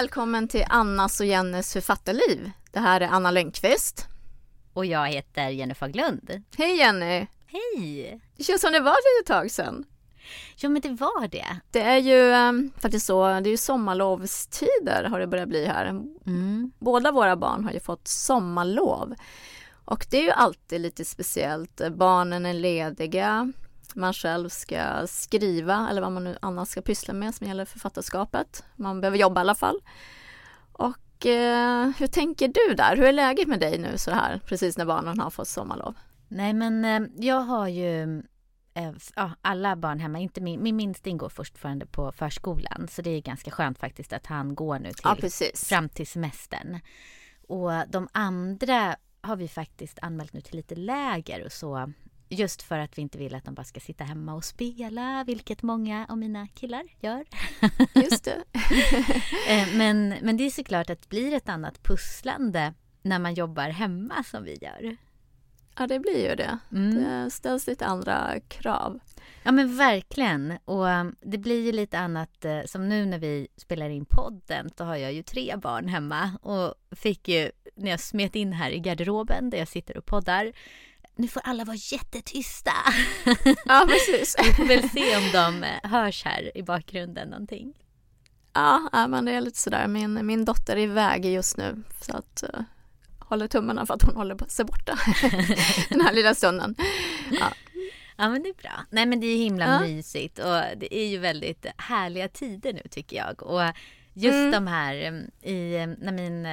välkommen till Annas och Jennes författarliv. Det här är Anna Lönnqvist. Och jag heter Jenny Faglund. Hej Jenny! Hej! Det känns som det var ett tag sedan. Ja men det var det. Det är ju um, faktiskt så, det är ju sommarlovstider har det börjat bli här. Mm. Båda våra barn har ju fått sommarlov. Och det är ju alltid lite speciellt. Barnen är lediga, man själv ska skriva eller vad man nu annars ska pyssla med som gäller författarskapet. Man behöver jobba i alla fall. Och eh, hur tänker du där? Hur är läget med dig nu så här precis när barnen har fått sommarlov? Nej men eh, jag har ju eh, ja, alla barn hemma, inte min, min minsta ingår fortfarande på förskolan så det är ganska skönt faktiskt att han går nu till, ja, fram till semestern. Och de andra har vi faktiskt anmält nu till lite läger och så Just för att vi inte vill att de bara ska sitta hemma och spela, vilket många av mina killar gör. Just det. Eh, men, men det är såklart att det blir ett annat pusslande när man jobbar hemma som vi gör. Ja, det blir ju det. Mm. Det ställs lite andra krav. Ja, men verkligen. Och um, det blir ju lite annat, eh, som nu när vi spelar in podden, då har jag ju tre barn hemma och fick ju, när jag smet in här i garderoben där jag sitter och poddar, nu får alla vara jättetysta. Ja, precis. Vi får väl se om de eh, hörs här i bakgrunden någonting. Ja, men det är lite sådär. Min, min dotter är iväg just nu så att uh, håller tummarna för att hon håller se borta den här lilla stunden. Ja. Ja men det är bra. Nej men det är himla ja. mysigt och det är ju väldigt härliga tider nu tycker jag. Och just mm. de här mm, i, mm, när min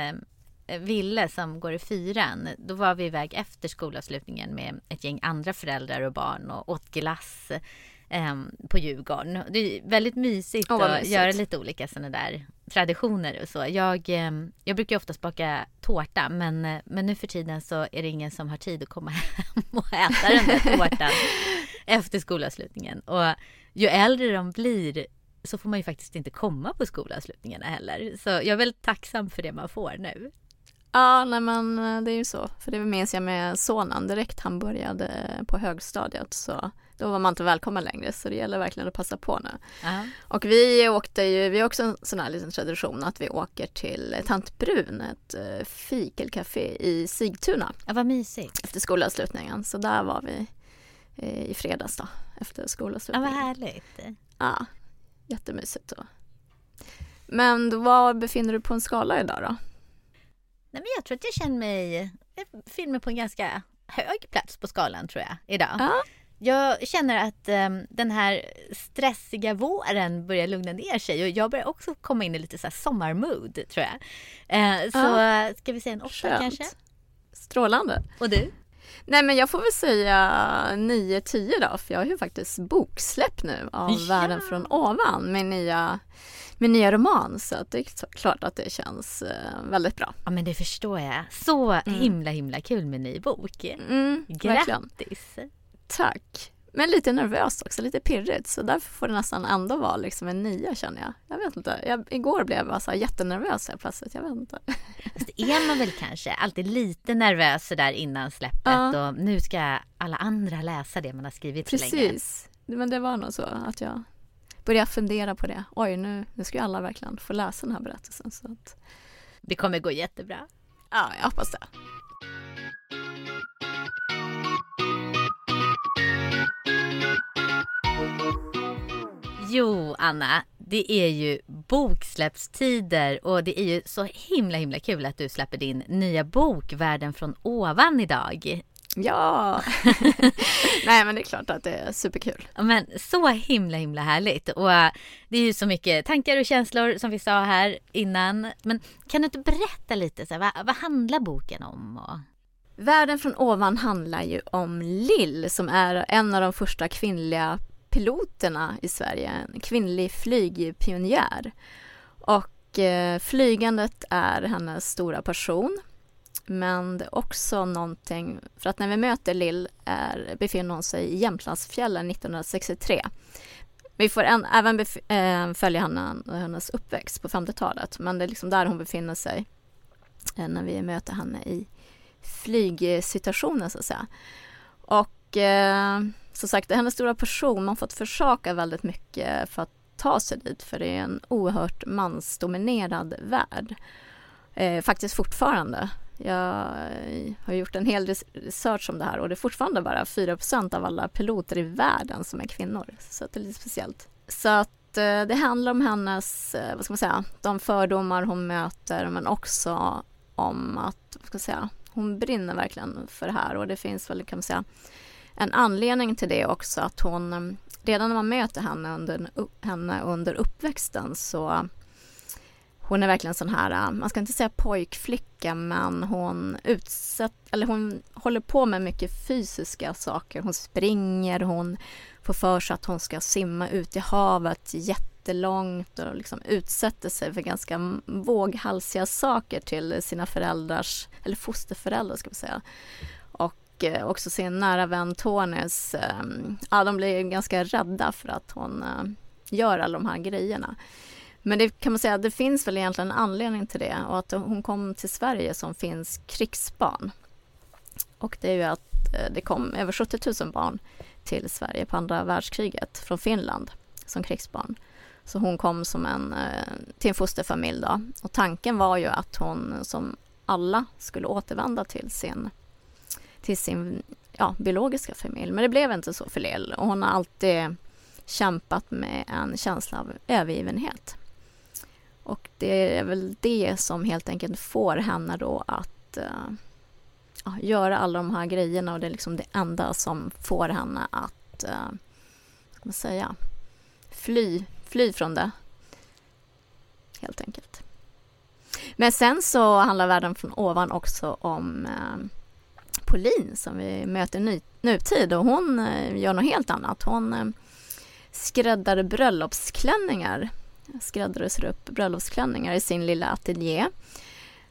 Ville som går i fyran, då var vi iväg efter skolavslutningen med ett gäng andra föräldrar och barn och åt glass eh, på Djurgården. Det är väldigt mysigt oh, att göra lite olika sådana där traditioner och så. Jag, eh, jag brukar oftast baka tårta men, men nu för tiden så är det ingen som har tid att komma hem och äta den där tårtan efter skolavslutningen. Och ju äldre de blir så får man ju faktiskt inte komma på skolavslutningarna heller. Så jag är väldigt tacksam för det man får nu. Ja, nej men eh, det är ju så. För det minns jag med sonen direkt han började på högstadiet så då var man inte välkommen längre så det gäller verkligen att passa på nu. Uh-huh. Och vi åkte ju, vi har också en sån här liten tradition att vi åker till Tant Brun, ett uh, fikelcafé i Sigtuna. Ja, vad mysigt. Efter skolavslutningen, så där var vi i fredags då, efter skolavslutningen. Ja, vad härligt. Ja, jättemysigt då. Men var befinner du på en skala idag då? Nej, men jag tror att jag känner mig, jag mig på en ganska hög plats på skalan tror jag idag. Ja. Jag känner att um, den här stressiga våren börjar lugna ner sig och jag börjar också komma in i lite så här sommarmood tror jag. Uh, så ja. ska vi säga en åtta kanske? Strålande. Och du? Nej men jag får väl säga 9-10 då för jag har ju faktiskt boksläpp nu av ja. Världen från ovan med nya min nya roman så att det är klart att det känns eh, väldigt bra. Ja men det förstår jag. Så mm. himla himla kul med ny bok. Mm, Grattis! Tack! Men lite nervöst också, lite pirrigt så därför får det nästan ändå vara liksom en nia känner jag. Jag vet inte, jag, igår blev jag så jättenervös här plötsligt, jag vet inte. Fast är man väl kanske alltid lite nervös sådär innan släppet ja. och nu ska alla andra läsa det man har skrivit Precis. så länge. Precis, men det var nog så att jag börja fundera på det. Oj, nu, nu ska ju alla verkligen få läsa den här berättelsen. Så att... Det kommer gå jättebra. Ja, jag hoppas det. Jo, Anna, det är ju boksläppstider och det är ju så himla himla kul att du släpper din nya bok Världen från ovan idag. Ja! Nej men det är klart att det är superkul. Men så himla himla härligt. Och det är ju så mycket tankar och känslor som vi sa här innan. Men kan du inte berätta lite, så här, vad, vad handlar boken om? Och... Världen från ovan handlar ju om Lill som är en av de första kvinnliga piloterna i Sverige. En kvinnlig flygpionjär. Och eh, flygandet är hennes stora passion. Men det är också någonting, för att när vi möter Lill är, befinner hon sig i Jämtlandsfjällen 1963. Vi får en, även bef, äh, följa henne, hennes uppväxt på 50-talet, men det är liksom där hon befinner sig äh, när vi möter henne i flygsituationen så att säga. Och äh, som sagt, hennes stora person, man har fått försaka väldigt mycket för att ta sig dit för det är en oerhört mansdominerad värld. Eh, faktiskt fortfarande. Jag eh, har gjort en hel research om det här och det är fortfarande bara 4% av alla piloter i världen som är kvinnor. Så det är lite speciellt. Så att eh, det handlar om hennes, eh, vad ska man säga, de fördomar hon möter men också om att, vad ska man säga, hon brinner verkligen för det här och det finns väl, kan man säga, en anledning till det också att hon eh, redan när man möter henne under, henne under uppväxten så hon är verkligen sån här, eh, man ska inte säga pojkflicka, men hon utsätt, eller hon håller på med mycket fysiska saker. Hon springer, hon får för sig att hon ska simma ut i havet jättelångt och liksom utsätter sig för ganska våghalsiga saker till sina föräldrars, eller fosterföräldrar ska vi säga. Och eh, också sin nära vän Tonys, ehm, ja de blir ganska rädda för att hon eh, gör alla de här grejerna. Men det kan man säga, det finns väl egentligen en anledning till det och att hon kom till Sverige som finns krigsbarn. Och det är ju att eh, det kom över 70 000 barn till Sverige på andra världskriget från Finland som krigsbarn. Så hon kom som en, till en fosterfamilj då. Och tanken var ju att hon som alla skulle återvända till sin, till sin ja, biologiska familj. Men det blev inte så för Lill och hon har alltid kämpat med en känsla av övergivenhet. Och det är väl det som helt enkelt får henne då att uh, ja, göra alla de här grejerna och det är liksom det enda som får henne att, uh, ska man säga, fly, fly från det. Helt enkelt. Men sen så handlar världen från ovan också om uh, Pauline som vi möter ny, nutid och hon uh, gör något helt annat. Hon uh, skräddar bröllopsklänningar skräddarsyr upp bröllopsklänningar i sin lilla ateljé.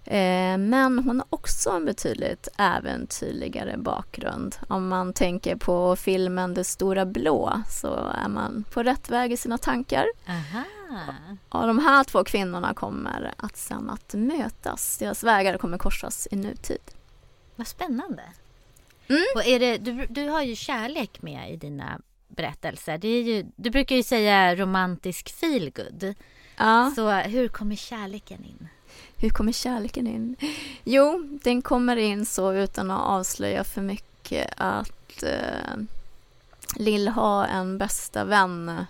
Eh, men hon har också en betydligt äventyrligare bakgrund. Om man tänker på filmen Det stora blå så är man på rätt väg i sina tankar. Aha. Och de här två kvinnorna kommer att sen att mötas. Deras vägar kommer korsas i nutid. Vad spännande. Mm. Och är det, du, du har ju kärlek med i dina berättelser. Det är ju, du brukar ju säga romantisk feelgood. Ja. Så hur kommer kärleken in? Hur kommer kärleken in? Jo, den kommer in så utan att avslöja för mycket att eh, Lill har en bästa vän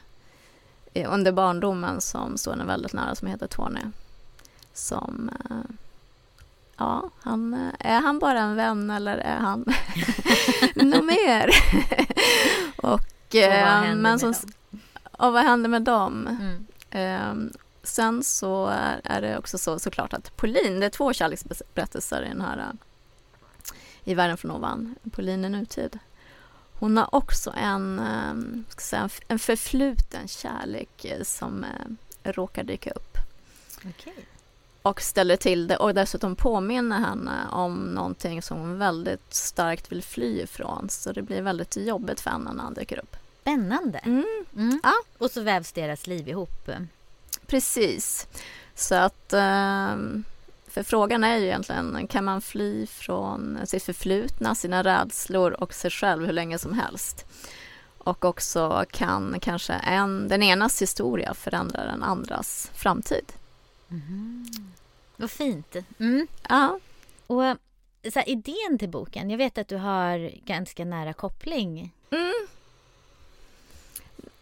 eh, under barndomen som står henne väldigt nära som heter Tony. Som eh, Ja, han, eh, är han bara en vän eller är han något mer? och vad eh, men som, och vad händer med dem? Mm. Eh, sen så är, är, det också så såklart att Pauline, det är två kärleksberättelser i den här eh, i världen från ovan, Pauline i nutid. Hon har också en, ehm, ska säga, en förfluten kärlek eh, som råkar dyka upp. Okay. Och ställer till det och dessutom påminner henne om någonting som hon väldigt starkt vill fly ifrån. Så det blir väldigt jobbigt för henne när han dyker upp. Spännande. Mm. Mm. Ja. Och så vävs deras liv ihop. Precis. Så att... Ehm, för frågan är ju egentligen, kan man fly från sitt förflutna, sina rädslor och sig själv hur länge som helst? Och också kan kanske en, den enas historia förändra den andras framtid. Mm. Vad fint. Mm. Ja. Och eh, så här, idén till boken, jag vet att du har ganska nära koppling. Mm.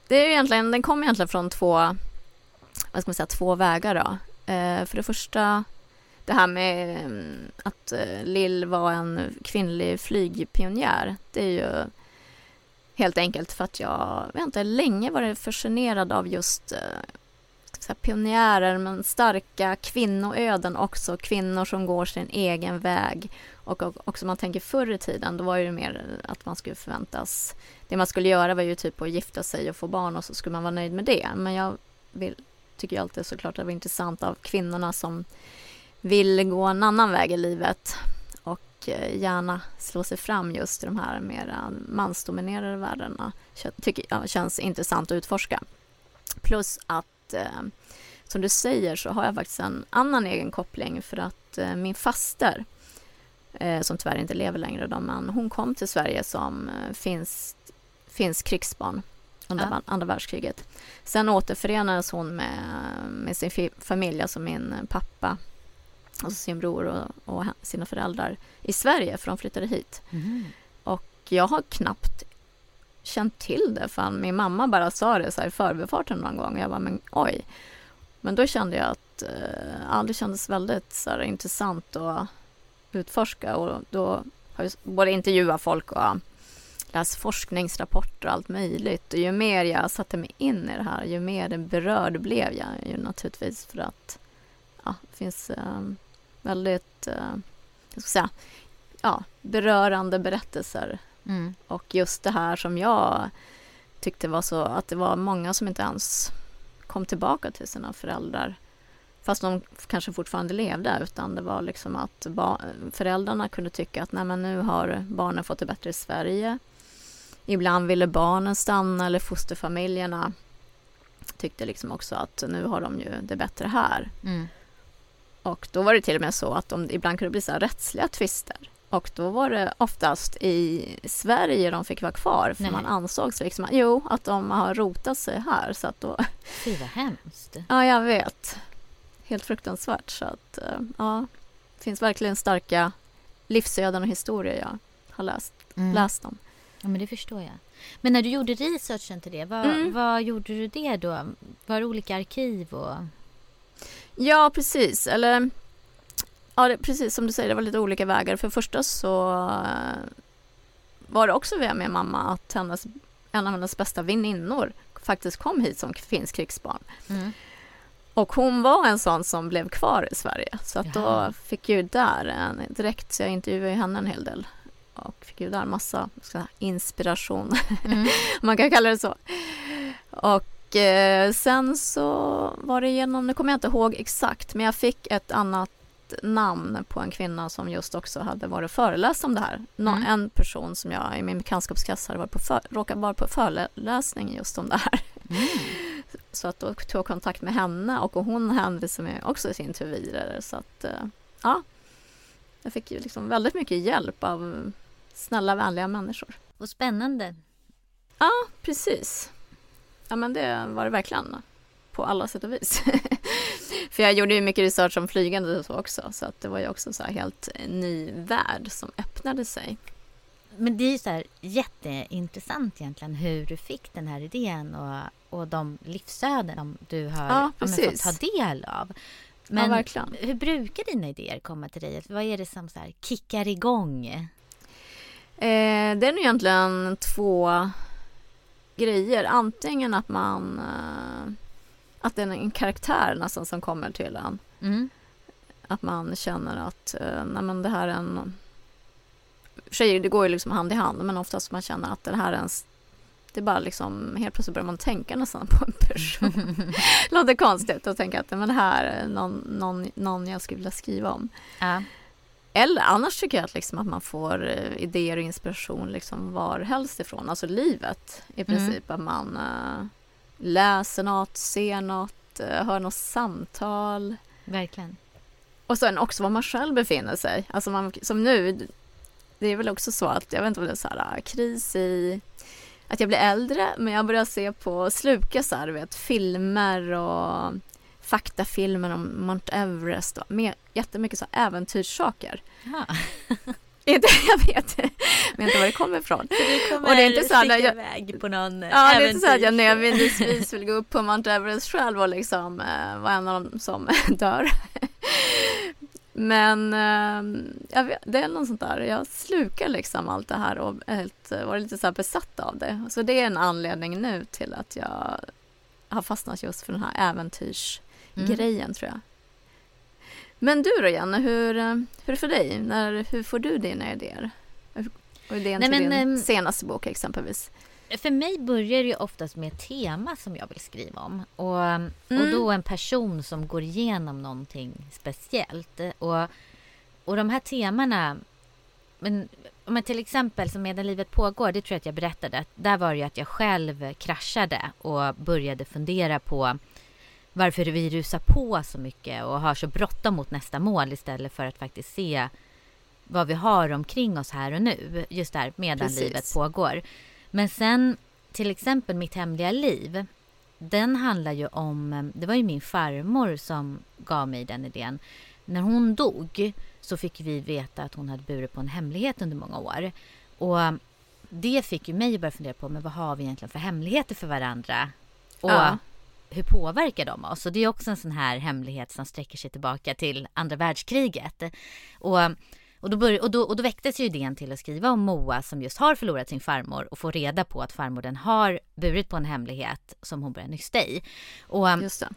Det är egentligen, den kommer egentligen från två, vad ska man säga, två vägar då. Eh, för det första, det här med mm, att eh, Lill var en kvinnlig flygpionjär. Det är ju helt enkelt för att jag, vet inte, länge varit fascinerad av just eh, så pionjärer men starka kvinnoöden också, kvinnor som går sin egen väg. Och också man tänker förr i tiden, då var det mer att man skulle förväntas, det man skulle göra var ju typ att gifta sig och få barn och så skulle man vara nöjd med det. Men jag vill, tycker alltid såklart att det var intressant av kvinnorna som vill gå en annan väg i livet och eh, gärna slå sig fram just i de här mer mansdominerade världarna. Tycker jag känns intressant att utforska. Plus att eh, som du säger så har jag faktiskt en annan egen koppling för att eh, min faster eh, som tyvärr inte lever längre då, men hon kom till Sverige som finsk, finsk krigsbarn under Ja. andra världskriget. Sen återförenades hon med, med sin familj, alltså min pappa, alltså sin bror och, och sina föräldrar i Sverige, för de flyttade hit. Mhm. Jag har knappt känt till det, för min mamma bara sa det så här i förbifarten någon gång. Jag bara, men oj. Men då kände jag att eh, det kändes väldigt så här, intressant att utforska och då har jag både intervjuat folk och läst forskningsrapporter och allt möjligt. Och ju mer jag satte mig in i det här, ju mer berörd blev jag ju naturligtvis för att ja, det finns eh, väldigt, eh, jag ska säga, ja, berörande berättelser Mm. och just det här som jag tyckte var så att det var många som inte ens kom tillbaka till sina föräldrar fast de kanske fortfarande levde utan det var liksom att föräldrarna kunde tycka att nej men nu har barnen fått det bättre i Sverige. Ibland ville barnen stanna eller fosterfamiljerna tyckte liksom också att nu har de ju det bättre här. Mm. Och då var det till och med så att de ibland kunde bli så rättsliga tvister. Och då var det oftast i Sverige de fick vara kvar för Nej. man ansågs liksom, jo, att de har rotat sig här. Så att då, Fy vad hemskt. ja, jag vet. Helt fruktansvärt. Så att, eh, ja, det finns verkligen starka livsöden och historier jag har läst, Mm. läst om. Ja, men det förstår jag. Men när du gjorde researchen till det, vad, Mm. vad gjorde du det då? Var det olika arkiv och... Ja, precis. Eller, ja, det, precis som du säger, det var lite olika vägar. För det första så var det också via min mamma att hennes, en av hennes bästa väninnor faktiskt kom hit som finsk krigsbarn. Mm. Och hon var en sån som blev kvar i Sverige. Så att Jaha. då fick ju där en, direkt, så jag intervjuade henne en hel del. Och fick ju där massa säga, inspiration, Mm. man kan kalla det så. Och eh, sen så var det genom, nu kommer jag inte ihåg exakt, men jag fick ett annat namn på en kvinna som just också hade varit föreläst om det här. Nå, Mm. En person som jag i min bekantskapskrets hade varit på för, råkade vara på föreläsning just om det här. Mm. Så att då tog jag kontakt med henne och hon hänvisade mig också i sin tur vidare. Så att eh, ja, jag fick ju liksom väldigt mycket hjälp av snälla, vänliga människor. Och spännande. Precis. Ja, men det var det verkligen på alla sätt och vis. För jag gjorde ju mycket research om flygande och så också, så att det var ju också så här helt ny värld som öppnade sig. Men det är ju så här jätteintressant egentligen hur du fick den här idén och, och de livsöden som du har Ja, fått ta del av. ja, Men verkligen. hur brukar dina idéer komma till dig? Vad är det som så här kickar igång? Eh, det är nog egentligen två grejer. Antingen att man... Eh, att det är en karaktär nästan som kommer till en. Mm. Att man känner att eh, nej, men det här är en... Tjejer, det går ju liksom hand i hand, men oftast man känner att det här är en... Det är bara liksom, helt plötsligt börjar man tänka nästan på en person. Låter konstigt att tänka att men det här är någon, någon, någon jag skulle vilja skriva om. Ja. Eller annars tycker jag att, liksom att man får eh, idéer och inspiration liksom var helst ifrån, alltså livet i Mm. princip. Att man eh, läser något, ser något, eh, hör något samtal. Verkligen. Och sen också var man själv befinner sig. Alltså man, som nu, det är väl också så att, jag vet inte om det är så här, äh, kris i att jag blir äldre, men jag börjar se på, sluka så här, vet, filmer och faktafilmer om Mount Everest och med, jättemycket så äventyrssaker. Ja. Inte, jag vet, vet inte var det kommer ifrån. Du kommer Och det är inte så sticka jag- iväg på någon Ja, det är inte så att jag nödvändigtvis vill gå upp på Mount Everest själv och liksom eh, vara en av dem som dör. Men eh, vet, det är något sånt där, jag slukar liksom allt det här och helt, eh, var lite så besatt av det. Så det är en anledning nu till att jag har fastnat just för den här äventyrsgrejen tror jag. Men du då Janne, hur, eh, hur är det för dig? När, hur får du dina idéer? Och idén Nej, till men, din ehm, senaste bok exempelvis. För mig börjar det ju oftast med ett tema som jag vill skriva om. Och, och Mm. då en person som går igenom någonting speciellt. Och, och de här temana... Men, om man till exempel som Medan livet pågår, det tror jag att jag berättade. Där var det ju att jag själv kraschade och började fundera på varför vi rusar på så mycket och har så bråttom mot nästa mål istället för att faktiskt se vad vi har omkring oss här och nu. Just där medan Precis. livet pågår. Men sen till exempel Mitt hemliga liv. Den handlar ju om, det var ju min farmor som gav mig den idén. När hon dog så fick vi veta att hon hade burit på en hemlighet under många år. Och det fick ju mig att börja fundera på men vad har vi egentligen för hemligheter för varandra? Och ja hur påverkar de oss? Och det är också en sån här hemlighet som sträcker sig tillbaka till andra världskriget. Och, och, då, började, och, då, och då väcktes ju idén till att skriva om Moa som just har förlorat sin farmor och får reda på att farmor har burit på en hemlighet som hon börjar nysta i. Och, just det.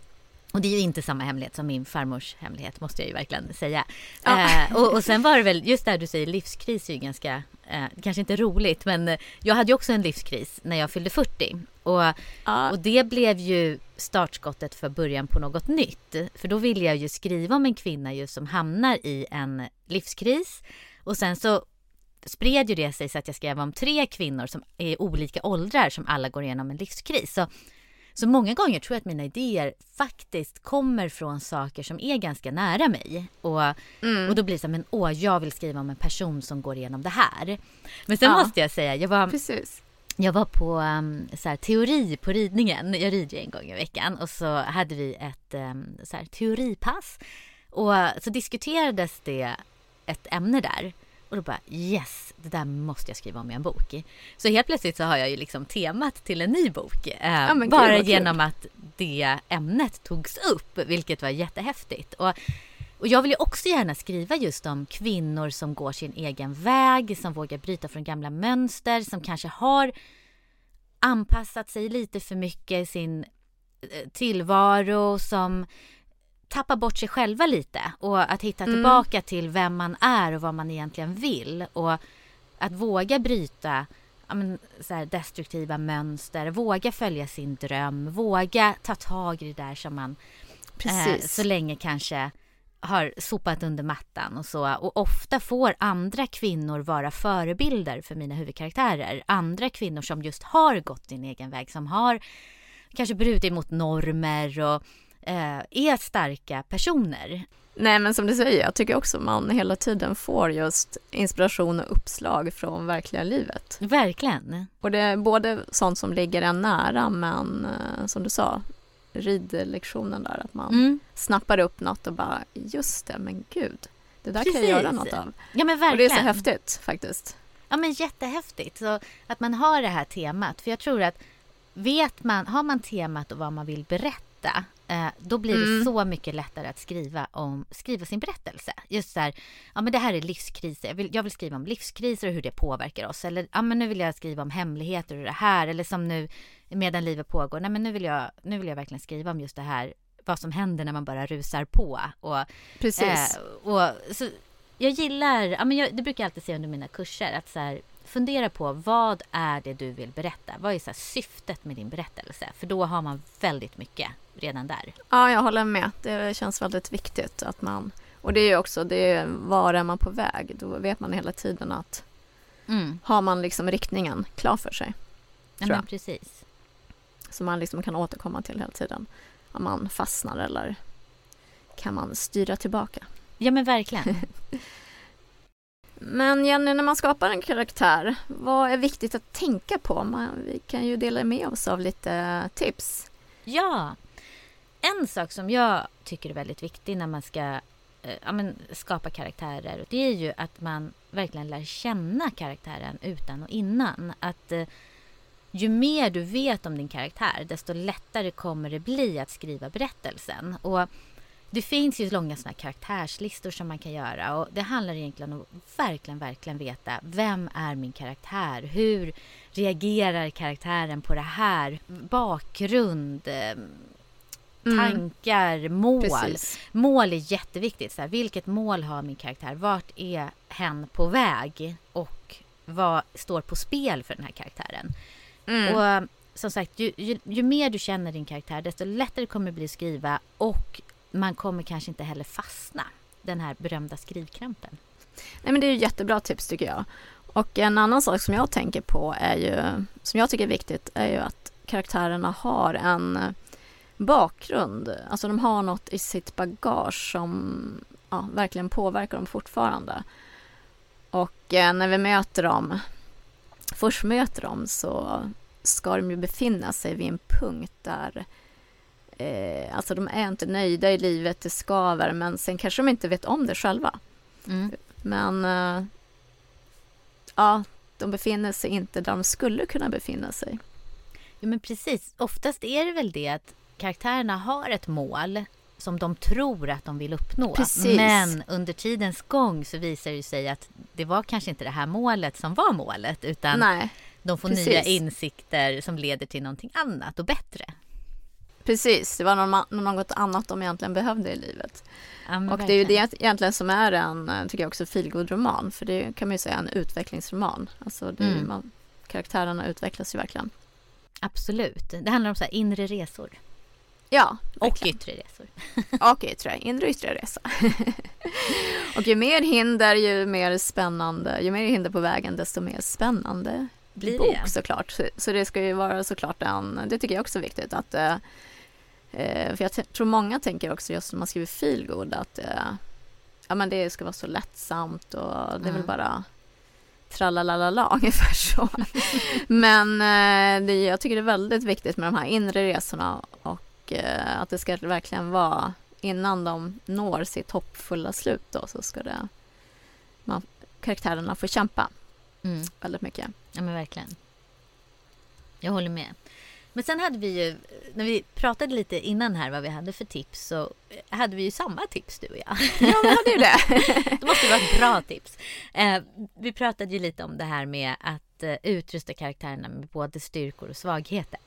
Och det är ju inte samma hemlighet som min farmors hemlighet måste jag ju verkligen säga. Ja. Eh, och, och sen var det väl just där du säger livskris är ju ganska, eh, kanske inte roligt men jag hade ju också en livskris när jag fyllde 40. Och, ja. och det blev ju startskottet för början på något nytt. För då ville jag ju skriva om en kvinna just som hamnar i en livskris. Och sen så spred ju det sig så att jag skrev om tre kvinnor som är i olika åldrar som alla går igenom en livskris. Så så många gånger tror jag att mina idéer faktiskt kommer från saker som är ganska nära mig. Och, mm. och då blir det så här, men åh, jag vill skriva om en person som går igenom det här. Men sen ja. måste jag säga, jag var, Precis. Jag var på um, så här, teori på ridningen. Jag rider en gång i veckan och så hade vi ett um, så här, teoripass. Och så diskuterades det ett ämne där. Och då bara yes, det där måste jag skriva om i en bok. Så helt plötsligt så har jag ju liksom temat till en ny bok. Eh, ja, bara genom att det ämnet togs upp, vilket var jättehäftigt. Och, och jag vill ju också gärna skriva just om kvinnor som går sin egen väg, som vågar bryta från gamla mönster, som kanske har anpassat sig lite för mycket i sin eh, tillvaro, som tappa bort sig själva lite och att hitta mm. tillbaka till vem man är och vad man egentligen vill och att våga bryta ja, men, så här, destruktiva mönster, våga följa sin dröm, våga ta tag i det där som man eh, så länge kanske har sopat under mattan och så. Och ofta får andra kvinnor vara förebilder för mina huvudkaraktärer. Andra kvinnor som just har gått sin egen väg, som har kanske brutit mot normer och eh, är starka personer. Nej men som du säger, jag tycker också man hela tiden får just inspiration och uppslag från verkliga livet. Verkligen. Och det är både sånt som ligger en nära men eh, som du sa, ridlektionen där, att man mm. snappar upp något och bara just det, men gud, det där Precis. kan jag göra något av. Ja men verkligen. Och det är så häftigt faktiskt. Ja men jättehäftigt, så att man har det här temat, för jag tror att vet man, har man temat och vad man vill berätta Eh, då blir det mm. så mycket lättare att skriva, om, skriva sin berättelse. Just så här, ja men det här är livskriser. Jag vill, jag vill skriva om livskriser och hur det påverkar oss. Eller ja men nu vill jag skriva om hemligheter och det här. Eller som nu medan livet pågår. Nej men nu vill jag, nu vill jag verkligen skriva om just det här. Vad som händer när man bara rusar på. Och, Precis. Eh, och, så, jag gillar, ja men jag, det brukar jag alltid säga under mina kurser. Att så här, fundera på vad är det du vill berätta? Vad är så syftet med din berättelse? För då har man väldigt mycket redan där. Ja, jag håller med. Det känns väldigt viktigt att man och det är ju också det var är man på väg? Då vet man hela tiden att mm. har man liksom riktningen klar för sig. Ja, men precis. Som man liksom kan återkomma till hela tiden. Om man fastnar eller kan man styra tillbaka. Ja men verkligen. Men Jenny, när man skapar en karaktär, vad är viktigt att tänka på? Man, vi kan ju dela med oss av lite tips. Ja, en sak som jag tycker är väldigt viktig när man ska eh, ja, men, skapa karaktärer, det är ju att man verkligen lär känna karaktären utan och innan. Att eh, ju mer du vet om din karaktär, desto lättare kommer det bli att skriva berättelsen. Och det finns ju långa såna karaktärslistor som man kan göra och det handlar egentligen om att verkligen, verkligen veta vem är min karaktär? Hur reagerar karaktären på det här? Bakgrund, eh tankar, mm. mål. Precis. Mål är jätteviktigt. Så här, vilket mål har min karaktär? Vart är hen på väg? Och vad står på spel för den här karaktären? Mm. Och som sagt, ju, ju, ju, mer du känner din karaktär desto lättare kommer det bli att skriva och man kommer kanske inte heller fastna. Den här berömda skrivkrampen. Nej men det är ju jättebra tips tycker jag. Och en annan sak som jag tänker på är ju, som jag tycker är viktigt, är ju att karaktärerna har en bakgrund. Alltså de har något i sitt bagage som ja, verkligen påverkar dem fortfarande. Och eh, när vi möter dem, först möter dem så ska de ju befinna sig vid en punkt där eh, alltså de är inte nöjda i livet, det skaver, men sen kanske de inte vet om det själva. Mm. Men eh, ja, de befinner sig inte där de skulle kunna befinna sig. Ja, men precis. Oftast är det väl det att karaktärerna har ett mål som de tror att de vill uppnå. Precis. Men under tidens gång så visar det sig att det var kanske inte det här målet som var målet utan Nej, de får precis. nya insikter som leder till någonting annat och bättre. precis. Det var något annat de egentligen behövde i livet. Ja, Och det är ju verkligen. det egentligen som är en, tycker jag också, feelgood-roman. För det kan man ju säga en utvecklingsroman. Alltså det Mm. man, karaktärerna utvecklas ju verkligen. Absolut. Det handlar om så här inre resor Ja, och yttre resor. Tror jag. Inre och yttre resa. och ju mer hinder, ju mer spännande. Ju mer hinder på vägen, desto mer spännande Blir bok det? såklart. Så, så det ska ju vara såklart en, det tycker jag också är viktigt att eh, eh, för jag t- tror många tänker också just när man skriver feelgood att eh, ja men det ska vara så lättsamt och det är väl Mm. bara tralalala ungefär så. men eh, det, jag tycker det är väldigt viktigt med de här inre resorna och eh, att det ska verkligen vara innan de når sitt hoppfulla slut då så ska det man, karaktärerna få kämpa Mm. väldigt mycket. Ja men verkligen. Jag håller med. Men sen hade vi ju, när vi pratade lite innan här vad vi hade för tips så hade vi ju samma tips du och jag. Ja, vi hade ju det. Det måste vara ett bra tips. Eh, vi pratade ju lite om det här med att eh, utrusta karaktärerna med både styrkor och svagheter.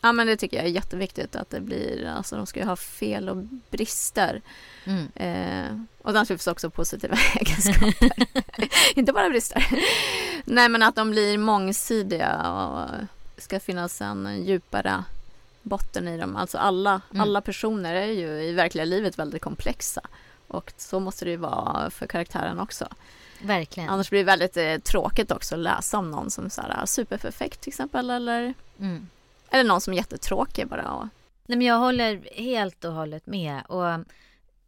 Ja men det tycker jag är jätteviktigt att det blir, alltså de ska ju ha fel och brister. Mm. Eh, och naturligtvis också positiva egenskaper. Inte bara brister. Nej men att de blir mångsidiga och ska finnas en djupare botten i dem. Alltså alla, Mm. alla personer är ju i verkliga livet väldigt komplexa. Och så måste det ju vara för karaktären också. Verkligen. Annars blir det väldigt eh, tråkigt också att läsa om någon som är så här, superperfekt till exempel. Eller, Mm. Eller någon som är jättetråkig bara. Och, Nej, men jag håller helt och hållet med. Och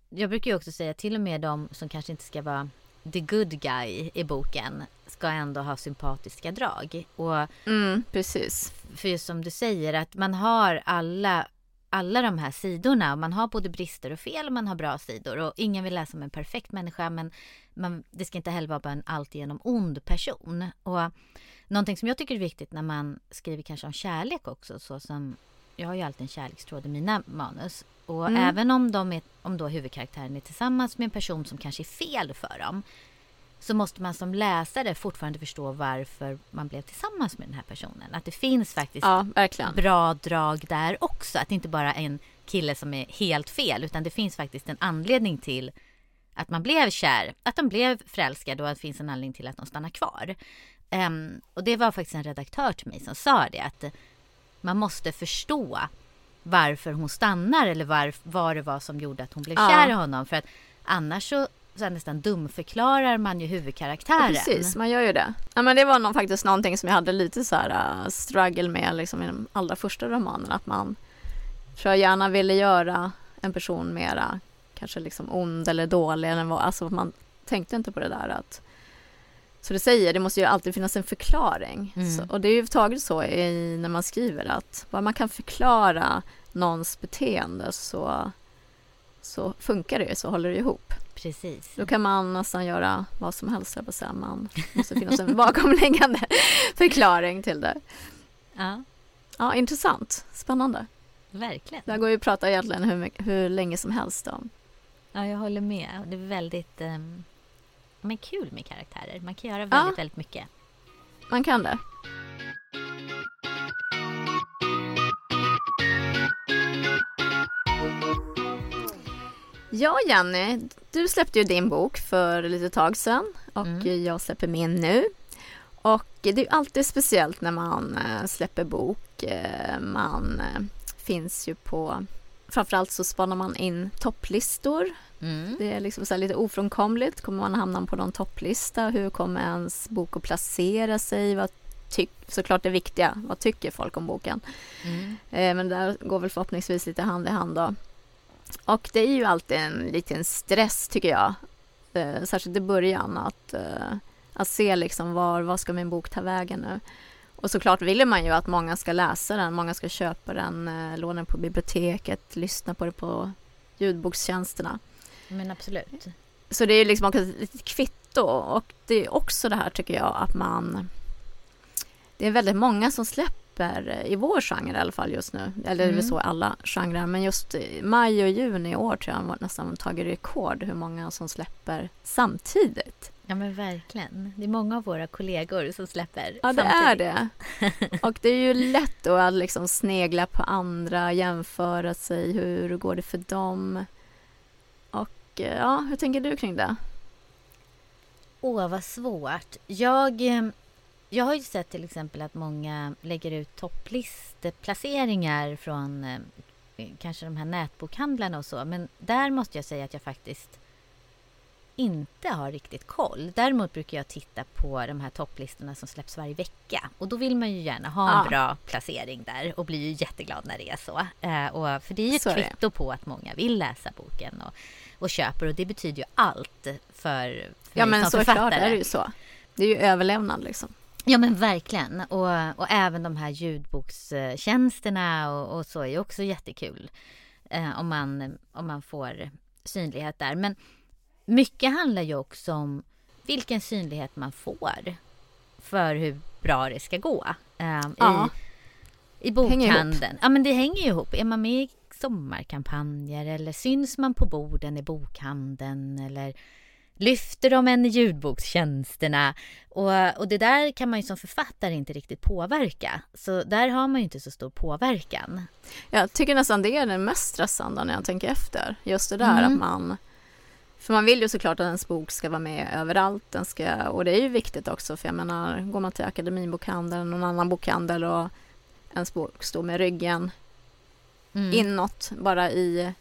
jag brukar ju också säga till och med de som kanske inte ska vara the good guy i boken ska ändå ha sympatiska drag. Och mm, precis. för just som du säger att man har alla, alla de här sidorna. Och man har både brister och fel och man har bra sidor. Och ingen vill läsa om en perfekt människa men man, det ska inte heller vara bara en alltigenom ond person. Och någonting som jag tycker är viktigt när man skriver kanske om kärlek också så som jag har ju alltid en kärlekstråd i mina manus. Och Mm. även om, de är, om då huvudkaraktären är tillsammans med en person som kanske är fel för dem så måste man som läsare fortfarande förstå varför man blev tillsammans med den här personen. Att det finns faktiskt Ja, bra drag där också. Att det inte bara är en kille som är helt fel utan det finns faktiskt en anledning till att man blev kär, att de blev förälskade och att det finns en anledning till att de stannar kvar. Ehm, och det var faktiskt en redaktör till mig som sa det att man måste förstå varför hon stannar eller var, vad det var som gjorde att hon blev Ja. kär i honom. För att annars så, så nästan dumförklarar man ju Ja, huvudkaraktären. precis, man gör ju det. Ja, men det var nog faktiskt någonting som jag hade lite så här uh, struggle med liksom, i de allra första romanerna. Att man tror jag gärna ville göra en person mera kanske liksom ond eller dålig. Eller vad, alltså man tänkte inte på det där att så det säger, det måste ju alltid finnas en förklaring. Mm. Så, och det är ju taget så i, när man skriver att bara man kan förklara någons beteende så, så funkar det, så håller det ihop. Precis. Då kan man nästan göra vad som helst, jag på säga. Man måste finnas en bakomliggande förklaring till det. Ja, Ja, intressant. Spännande. verkligen. Det går ju att prata egentligen hur, hur länge som helst om. Ja, jag håller med. Det är väldigt um, men kul med karaktärer. Man kan göra väldigt, väldigt mycket. Man kan det. Ja, Jenny, du släppte ju din bok för lite tag sedan och Mm. jag släpper min nu. Och det är alltid speciellt när man eh, släpper bok. Eh, Man eh, finns ju på, framförallt så spanar man in topplistor Mm. det är liksom så lite ofrånkomligt. Kommer man hamna på någon topplista? Hur kommer ens bok att placera sig? Vad tyck, såklart det viktiga. Vad tycker folk om boken? Mm. Eh, men där går väl förhoppningsvis lite hand i hand då. Och det är ju alltid en liten stress tycker jag. Eh, särskilt i början att, eh, att se liksom var, var ska min bok ta vägen nu? Och såklart vill man ju att många ska läsa den, många ska köpa den, eh, låna den på biblioteket, lyssna på det på ljudbokstjänsterna. Men absolut. Så det är liksom också ett litet kvitto och det är också det här tycker jag att man Det är väldigt många som släpper i vår genre i alla fall just nu. Eller det är väl Mm. så i alla genrer men just maj och juni i år tror jag nästan tagit rekord hur många som släpper samtidigt. Ja men verkligen. Det är många av våra kollegor som släpper Ja det samtidigt. är det. Och det är ju lätt då att liksom snegla på andra, jämföra sig, hur går det för dem? Och eh, ja, hur tänker du kring det? Åh, vad svårt. Jag, eh, jag har ju sett till exempel att många lägger ut topplistplaceringar från eh, kanske de här nätbokhandlarna och så. Men där måste jag säga att jag faktiskt inte har riktigt koll. Däremot brukar jag titta på de här topplistorna som släpps varje vecka. Och då vill man ju gärna ha en Ja. bra placering där och blir ju jätteglad när det är så. Eh, och, för det är ju ett Så kvitto på att många vill läsa boken och, och köper och det betyder ju allt för, för Ja men som såklart är det ju så. Det är ju överlevnad liksom. Ja men verkligen. Och, och även de här ljudbokstjänsterna och, och så är ju också jättekul. Eh, om, man, om man får synlighet där. Men mycket handlar ju också om vilken synlighet man får för hur bra det ska gå. Eh, Ja. I, I bokhandeln. Ja men det hänger ju ihop. Är man med i sommarkampanjer eller syns man på borden i bokhandeln eller lyfter de en i ljudbokstjänsterna? Och, och det där kan man ju som författare inte riktigt påverka. Så där har man ju inte så stor påverkan. Jag tycker nästan det är det mest stressande när jag tänker efter. Just det där Mm. att man... För man vill ju såklart att ens bok ska vara med överallt. Den ska, och det är ju viktigt också för jag menar, går man till Akademibokhandeln, någon annan bokhandel och ens bok står med ryggen Mm. inåt bara i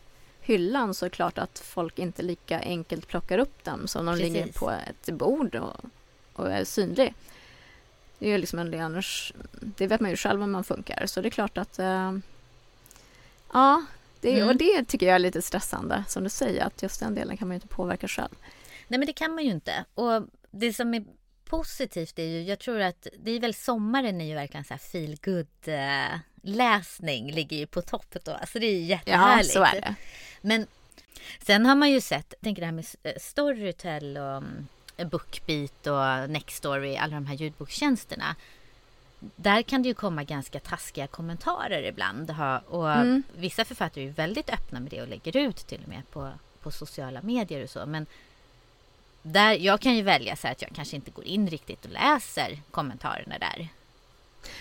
hyllan så är det klart att folk inte lika enkelt plockar upp dem som de Precis. ligger på ett bord och, och är synlig. Det är ju liksom en ren, det vet man ju själv hur man funkar så det är klart att eh, ja, det, Mm. och det tycker jag är lite stressande som du säger att just den delen kan man ju inte påverka själv. Nej men det kan man ju inte. Och det som är positivt är ju, jag tror att det är väl sommaren är ju verkligen så här feel good eh, läsning ligger ju på topp då. Alltså det är ju Ja, jättehärligt. så är det. Men sen har man ju sett, tänker det här med eh, Storytel och mm, Bookbeat och Nextory, alla de här ljudbokstjänsterna. Där kan det ju komma ganska taskiga kommentarer ibland. Och Mm. vissa författare är väldigt öppna med det och lägger ut till och med på, på sociala medier och så. Men där, jag kan ju välja så att jag kanske inte går in riktigt och läser kommentarerna där.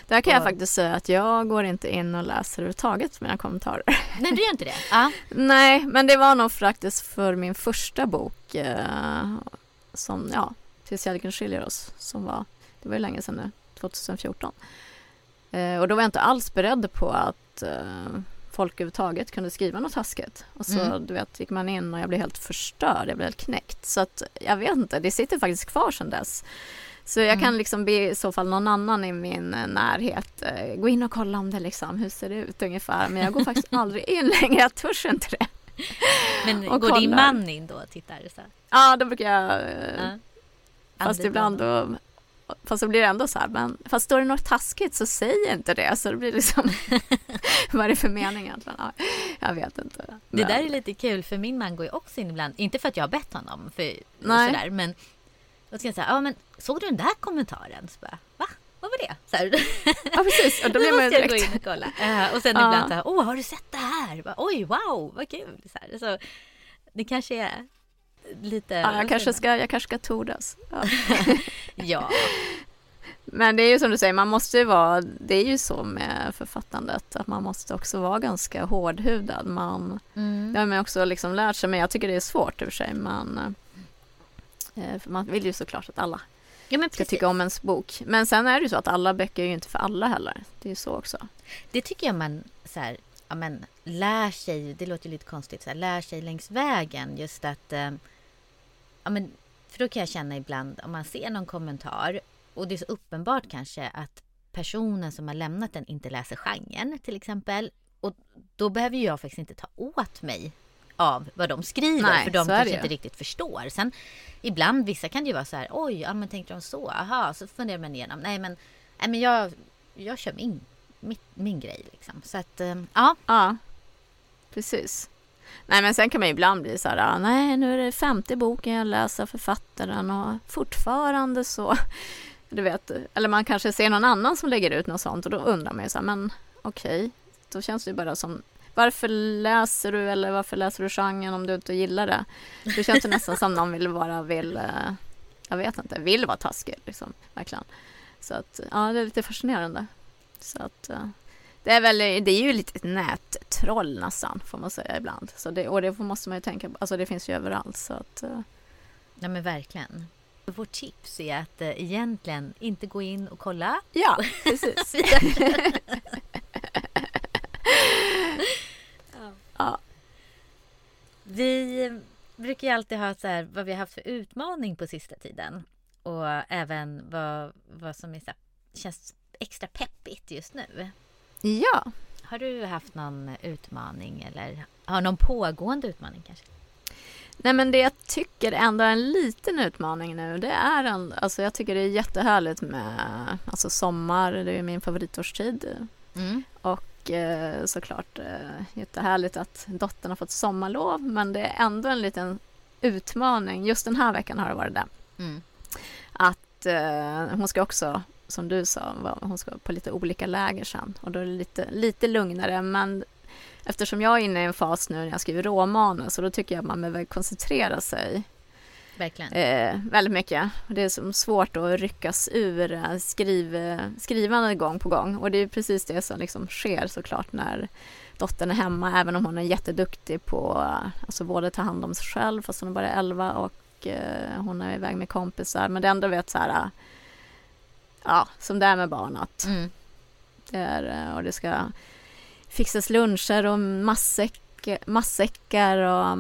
Där kan jag Och- faktiskt säga att jag går inte in och läser överhuvudtaget mina kommentarer. Nej, du gör inte det? Ja. Nej, men det var nog faktiskt för min första bok eh, som, ja, Tills kärleken skiljer oss, som var, det var ju länge sedan nu, 2014. Eh, och då var jag inte alls beredd på att eh, folk överhuvudtaget kunde skriva något taskigt. Och så, Mm. du vet, gick man in och jag blev helt förstörd, jag blev helt knäckt. Så att, jag vet inte, det sitter faktiskt kvar sedan dess. Så jag Mm. kan liksom be i så fall någon annan i min eh, närhet eh, gå in och kolla om det liksom, hur ser det ut ungefär. Men jag går faktiskt aldrig in längre, jag törs inte det. Men Och går din kollar. man in då och tittar? Så? Ja, då brukar jag eh, Ja. Fast ibland då, fast så blir det ändå så här, men fast står det något taskigt så säg inte det. Så det blir liksom, vad är det för mening egentligen? Ja, jag vet inte. Det Men- där är lite kul för min man går ju också in ibland. Inte för att jag har bett honom. För Nej. sådär, men då ska jag säga, ja men såg du den där kommentaren? Så bara, Va? Vad var det? Så här, Ja, precis. Och då blir man ju jag gå direkt... in och kolla. Eh, och sen Ja. ibland så här, åh har du sett det här? Bara, Oj, wow, vad kul. Så, här, så det kanske är lite... Ja, jag, kanske ska, jag kanske ska tordas. Ja. Ja, Men det är ju som du säger, man måste ju vara, det är ju så med författandet, att man måste också vara ganska hårdhudad. Man, mm. det har man också liksom lärt sig, men jag tycker det är svårt i och för sig. Man, eh, man vill ju såklart att alla ja ska tycka om ens bok. Men sen är det ju så att alla böcker är ju inte för alla heller. Det är ju så också. Det tycker jag man så här, ja, men, lär sig, det låter ju lite konstigt, så här, lär sig längs vägen. Just att, eh, ja, men, för då kan jag känna ibland om man ser någon kommentar och det är så uppenbart kanske att personen som har lämnat den inte läser genren till exempel. Och då behöver jag faktiskt inte ta åt mig av vad de skriver Nej, för de kanske inte riktigt förstår. Sen ibland, vissa kan det ju vara så här, oj, ja men tänkte de så, aha, så funderar man igenom, nej men Nej, men jag, jag kör min, min, min grej liksom. Så att, eh, ja. Ja, precis. Nej men sen kan man ju ibland bli så här, ah, nej nu är det femte boken jag läser författaren och fortfarande så, du vet, eller man kanske ser någon annan som lägger ut något sånt och då undrar man ju så här, men okej, okay, då känns det ju bara som varför läser du eller varför läser du genren om du inte gillar det? Det känns ju nästan som någon vill vara, vill, eh, jag vet inte, vill vara taskig liksom, verkligen. Så att, ja det är lite fascinerande. Så att, eh, det är väl, det är ju lite ett nättroll nästan, får man säga ibland. Så det, och det måste man ju tänka på, alltså det finns ju överallt så att... Eh. Ja men verkligen. Vårt tips är att äh, egentligen inte gå in och kolla. Ja, precis. ja. Vi brukar ju alltid ha så här, vad vi har haft för utmaning på sista tiden. Och även vad, vad som är så här, känns extra peppigt just nu. Ja. Har du haft någon utmaning eller har någon pågående utmaning kanske? Nej men det jag tycker ändå är en liten utmaning nu det är en, alltså jag tycker det är jättehärligt med alltså sommar, det är min favoritårstid. Mm. Och eh, såklart eh, jättehärligt att dottern har fått sommarlov men det är ändå en liten utmaning, just den här veckan har det varit det. Mm. Att eh, hon ska också som du sa, hon ska på lite olika läger sen och då är det lite, lite lugnare men eftersom jag är inne i en fas nu när jag skriver råmanus och då tycker jag att man behöver koncentrera sig Verkligen. Eh, väldigt mycket. Det är som svårt att ryckas ur eh, skriv, skrivande gång på gång och det är precis det som liksom sker såklart när dottern är hemma även om hon är jätteduktig på alltså både ta hand om sig själv fast hon är bara 11 och eh, hon är iväg med kompisar men det ändå vet så här ja, som det är med barn att mm. det är, eh, och det ska fixas luncher och matsäck, matsäckar och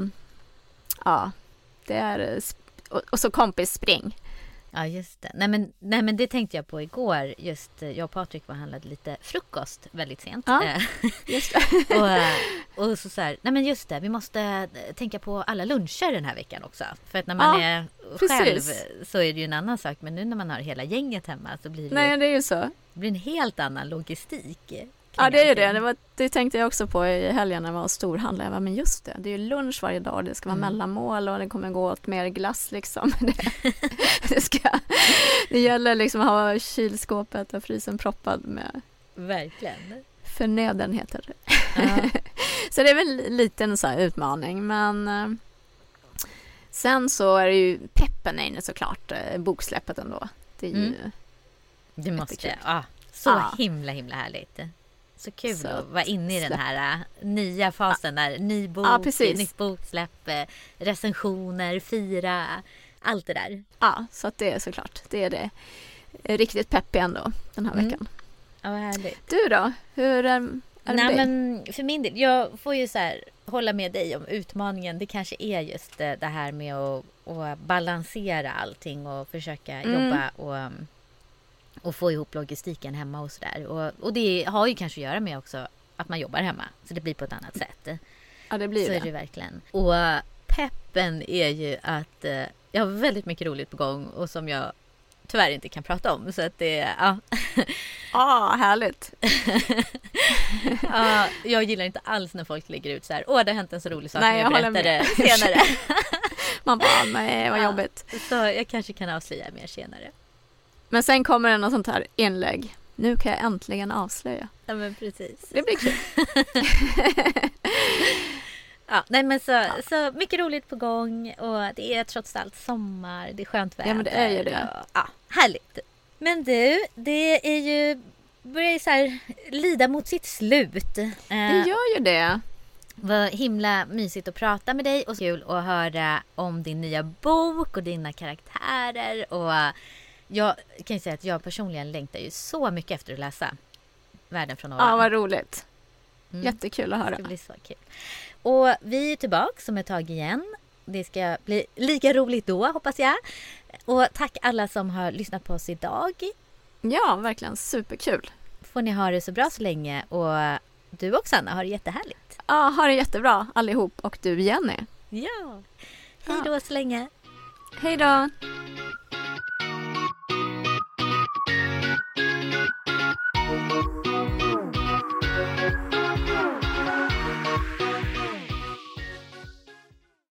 ja, det är och, och så kompis spring. Ja, just det. Nej men, nej, men det tänkte jag på igår. Just eh, jag och Patrik var handlade lite frukost väldigt sent. Ja, eh, just och, eh, och så så här, nej men just det, vi måste tänka på alla luncher den här veckan också. För att när man ja, är precis. själv så är det ju en annan sak. Men nu när man har hela gänget hemma så blir det, nej, det, är ju så. det blir en helt annan logistik. Ja det är ju det. Det, var, det tänkte jag också på i helgen när jag var storhandlare. Jag bara, men just det, det är ju lunch varje dag. Det ska vara mm. mellanmål och det kommer gå åt mer glass liksom. Det, det, ska, det gäller liksom att ha kylskåpet och frysen proppad med Verkligen. förnödenheter. Ja. så det är väl lite en sån utmaning men eh, sen så är det ju peppen är inne såklart, eh, boksläppet ändå. Det är ju mm. Det måste, ja. Så ja. himla himla härligt. Så kul så att vara inne i den här uh, nya fasen där ny bok, ja, nytt boksläpp, uh, recensioner, fira, allt det där. Ja, så att det är såklart, det är det riktigt peppig ändå den här mm. veckan. Ja, vad härligt. Du då? Hur är, det Nej, men för min del, jag får ju så här hålla med dig om utmaningen. Det kanske är just det, det här med att, att balansera allting och försöka mm. jobba och um, och få ihop logistiken hemma och sådär. Och, och det har ju kanske att göra med också att man jobbar hemma. Så det blir på ett annat sätt. Ja, det blir så det. är det verkligen. Och peppen är ju att eh, jag har väldigt mycket roligt på gång och som jag tyvärr inte kan prata om. Så att det, ja. ah, härligt. ja, jag gillar inte alls när folk lägger ut så här, åh det har hänt en så rolig sak, nej, jag, jag berättar det senare. Man bara, nej vad jobbigt. Ja, så jag kanske kan avslöja mer senare. Men sen kommer det något sånt här inlägg. Nu kan jag äntligen avslöja. Ja men precis. Det blir kul. ja, nej men så, ja. så mycket roligt på gång och det är trots allt sommar, det är skönt väder. Ja men det är ju det. Och, ja, härligt. Men du, det är ju börjar ju så här lida mot sitt slut. Det gör ju det. Vad himla mysigt att prata med dig och kul att höra om din nya bok och dina karaktärer och jag kan ju säga att jag personligen längtar ju så mycket efter att läsa Världen från ovan. Ja, vad roligt. Mm. Jättekul att höra. Det blir så kul. Och vi är tillbaka om ett tag igen. Det ska bli lika roligt då, hoppas jag. Och tack alla som har lyssnat på oss idag. Ja, verkligen superkul. Får ni ha det så bra så länge. Och du också, Anna, har det jättehärligt. Ja, ha det jättebra allihop. Och du, Jenny. Ja. Hej då ja. så länge. Hej då.